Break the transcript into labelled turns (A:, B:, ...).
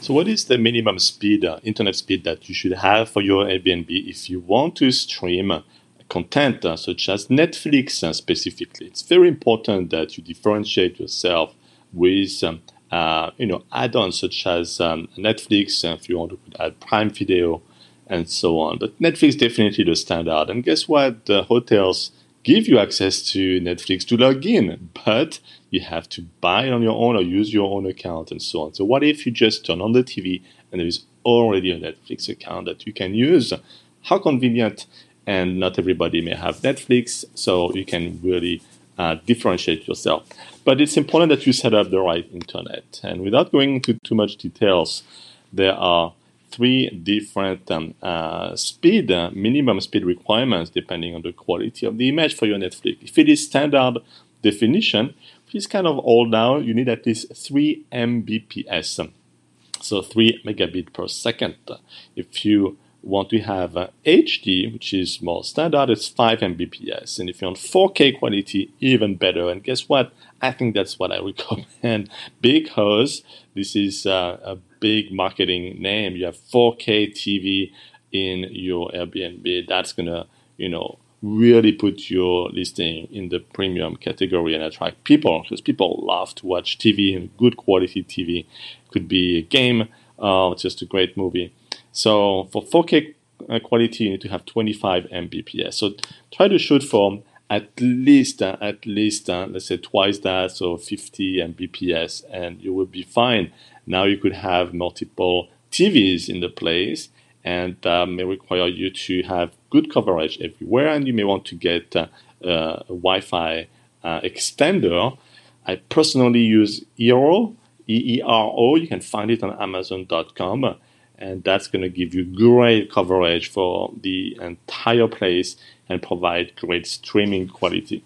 A: So, what is the minimum speed, uh, internet speed that you should have for your Airbnb if you want to stream content uh, such as Netflix uh, specifically? It's very important that you differentiate yourself with um, uh, you know add-ons such as um, Netflix uh, if you want to add Prime Video and so on. But Netflix definitely the standard. And guess what? The hotels give you access to Netflix to log in, but you have to buy it on your own or use your own account and so on. So what if you just turn on the TV and there is already a Netflix account that you can use? How convenient! And not everybody may have Netflix, so you can really uh, differentiate yourself. But it's important that you set up the right internet. And without going into too much details, there are three different um, uh, speed, uh, minimum speed requirements depending on the quality of the image for your Netflix. If it is standard definition, which is kind of old now, you need at least 3 Mbps, so 3 megabit per second. If you want to have uh, HD, which is more standard, it's 5 Mbps. And if you want 4K quality, even better. And guess what? I think that's what I recommend because this is uh, a big marketing name. You have 4K TV in your Airbnb. That's gonna, you know, really put your listing in the premium category and attract people because people love to watch TV and good quality TV. Could be a game, uh, just a great movie. So for 4K uh, quality, you need to have 25 Mbps. So try to shoot for at least, uh, at least, uh, let's say twice that, so 50 Mbps, and you will be fine. Now you could have multiple TVs in the place, and uh, may require you to have good coverage everywhere, and you may want to get uh, a Wi-Fi uh, extender. I personally use Eero, E-E-R-O. You can find it on Amazon.com and that's going to give you great coverage for the entire place and provide great streaming quality.